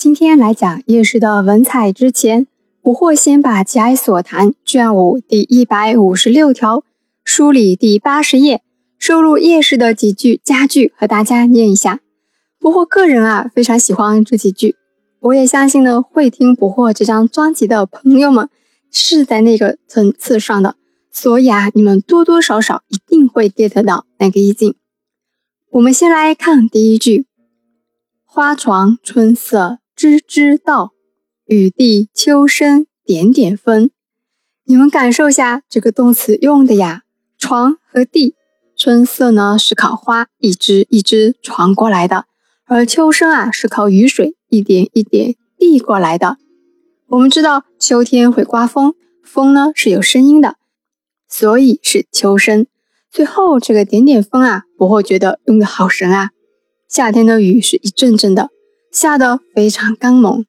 今天来讲叶氏的文采之前，不惑先把《集爱所谈》卷五第一百五十六条书里第八十页收录叶氏的几句佳句和大家念一下。不惑个人啊非常喜欢这几句，我也相信呢会听不惑这张专辑的朋友们是在那个层次上的，所以啊你们多多少少一定会 get 到那个意境。我们先来看第一句：花床春色。知知道，雨滴秋声点点分。你们感受下这个动词用的呀，床和地。春色呢是靠花一支一支传过来的，而秋声啊是靠雨水一点一点递过来的。我们知道秋天会刮风，风呢是有声音的，所以是秋声。最后这个点点风啊，不会觉得用的好神啊。夏天的雨是一阵阵的。下得非常刚猛，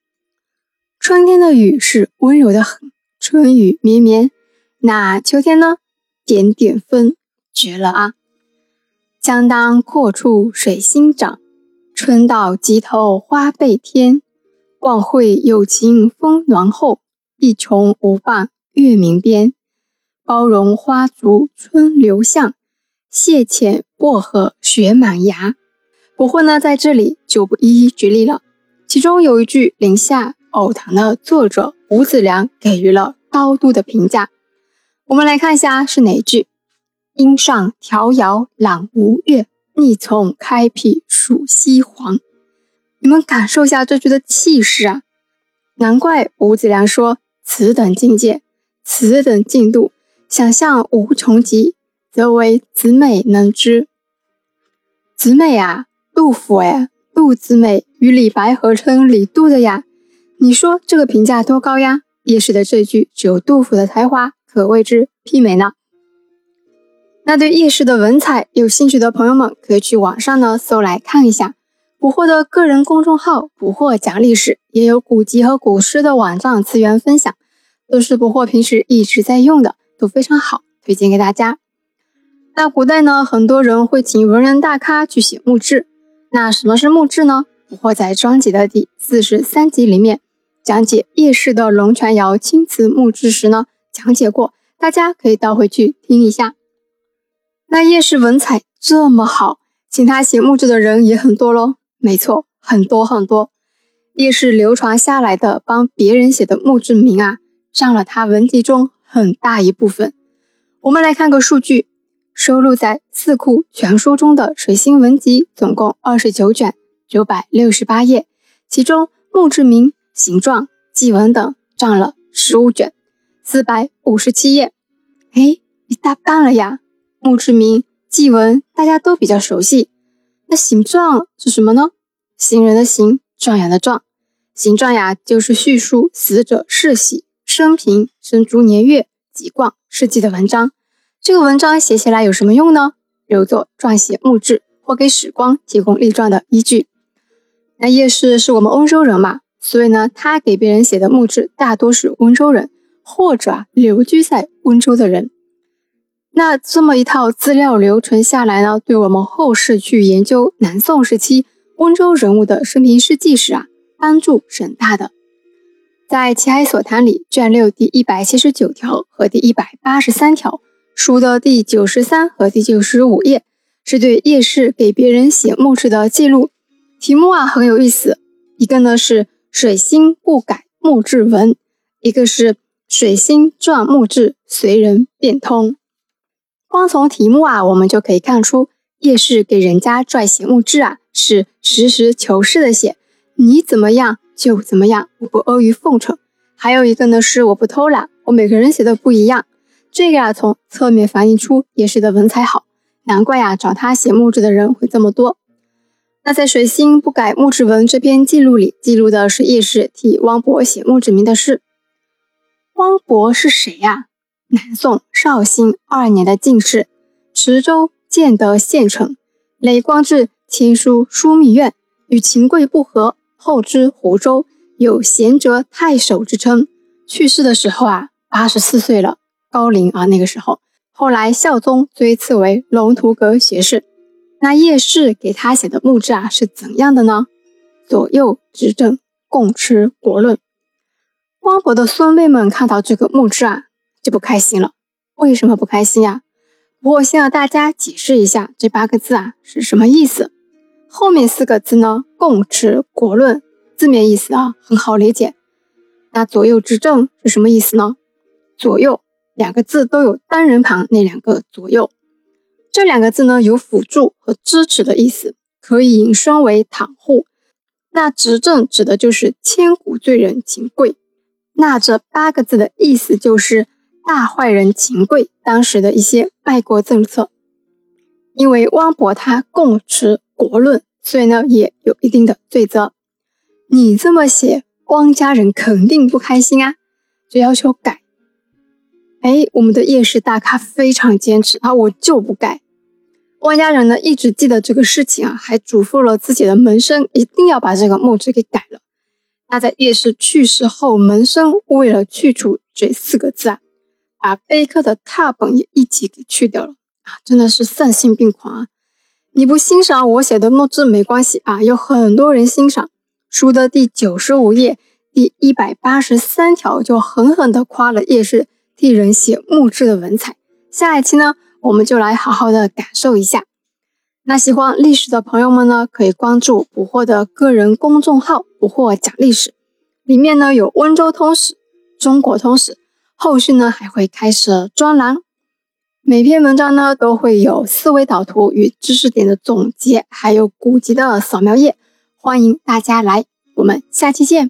春天的雨是温柔的很，春雨绵绵。那秋天呢？点点风，绝了啊！江当阔处水新长，春到极头花被添。望会有情风暖后，一穷无伴月明边。包容花足春流向，蟹浅薄荷雪满芽。不惑呢，在这里就不一一举例了。其中有一句《林下藕塘》的作者吴子良给予了高度的评价。我们来看一下是哪一句：“阴上迢遥揽吴越，逆从开辟属西黄。”你们感受一下这句的气势啊！难怪吴子良说：“此等境界，此等进度，想象无穷极，则为子美能知。”子美啊！杜甫哎，杜子美与李白合称李杜的呀，你说这个评价多高呀？叶氏的这句只有杜甫的才华可为之媲美呢。那对叶氏的文采有兴趣的朋友们，可以去网上呢搜来看一下。捕获的个人公众号“捕获讲历史”也有古籍和古诗的网站资源分享，都是捕获平时一直在用的，都非常好，推荐给大家。那古代呢，很多人会请文人大咖去写墓志。那什么是墓志呢？我会在专辑的第四十三集里面讲解叶氏的龙泉窑青瓷墓志时呢，讲解过，大家可以倒回去听一下。那叶氏文采这么好，请他写墓志的人也很多喽。没错，很多很多。叶氏流传下来的帮别人写的墓志铭啊，占了他文集中很大一部分。我们来看个数据。收录在《四库全书》中的水星文集总共二十九卷，九百六十八页，其中墓志铭、形状、祭文等占了十五卷，四百五十七页。哎，一大半了呀！墓志铭、祭文大家都比较熟悉，那形状是什么呢？行人的行，状元的状。形状呀，就是叙述死者世喜、生平、生卒年月、籍贯、事迹的文章。这个文章写起来有什么用呢？留作撰写墓志或给史官提供立传的依据。那叶氏是我们温州人嘛，所以呢，他给别人写的墓志大多是温州人或者啊留居在温州的人。那这么一套资料留存下来呢，对我们后世去研究南宋时期温州人物的生平事迹时啊，帮助很大的。在《齐海所谈》里，卷六第一百七十九条和第一百八十三条。书的第九十三和第九十五页是对叶氏给别人写墓志的记录，题目啊很有意思。一个呢是“水星不改墓志文”，一个是“水星传墓志随人变通”。光从题目啊，我们就可以看出叶氏给人家撰写墓志啊是实事求是的写，你怎么样就怎么样，我不阿谀奉承。还有一个呢是我不偷懒，我每个人写的不一样。这个啊，从侧面反映出叶氏的文采好，难怪呀，找他写墓志的人会这么多。那在《水星不改墓志文》这篇记录里，记录的是叶氏替汪伯写墓志铭的事。汪伯是谁呀？南宋绍兴二年的进士，池州建德县城。累官至亲书枢密院，与秦桧不和，后知湖州有贤哲太守之称。去世的时候啊，八十四岁了。高龄啊，那个时候，后来孝宗追赐为龙图阁学士。那叶氏给他写的墓志啊是怎样的呢？左右执政，共持国论。汪伯的孙辈们看到这个墓志啊，就不开心了。为什么不开心呀？我先让大家解释一下这八个字啊是什么意思。后面四个字呢，共持国论，字面意思啊很好理解。那左右执政是什么意思呢？左右两个字都有单人旁那两个左右，这两个字呢有辅助和支持的意思，可以引申为袒护。那执政指的就是千古罪人秦桧。那这八个字的意思就是大坏人秦桧当时的一些卖国政策。因为汪伯他共持国论，所以呢也有一定的罪责。你这么写，汪家人肯定不开心啊，就要求改。哎，我们的夜市大咖非常坚持啊，我就不改。汪家人呢一直记得这个事情啊，还嘱咐了自己的门生一定要把这个墓志给改了。那在夜市去世后，门生为了去除这四个字啊，把碑刻的拓本也一起给去掉了啊！真的是丧心病狂啊！你不欣赏我写的墓志没关系啊，有很多人欣赏。书的第九十五页第一百八十三条就狠狠地夸了夜市替人写墓志的文采。下一期呢，我们就来好好的感受一下。那喜欢历史的朋友们呢，可以关注捕获的个人公众号“捕获讲历史”，里面呢有温州通史、中国通史，后续呢还会开设专栏，每篇文章呢都会有思维导图与知识点的总结，还有古籍的扫描页，欢迎大家来，我们下期见。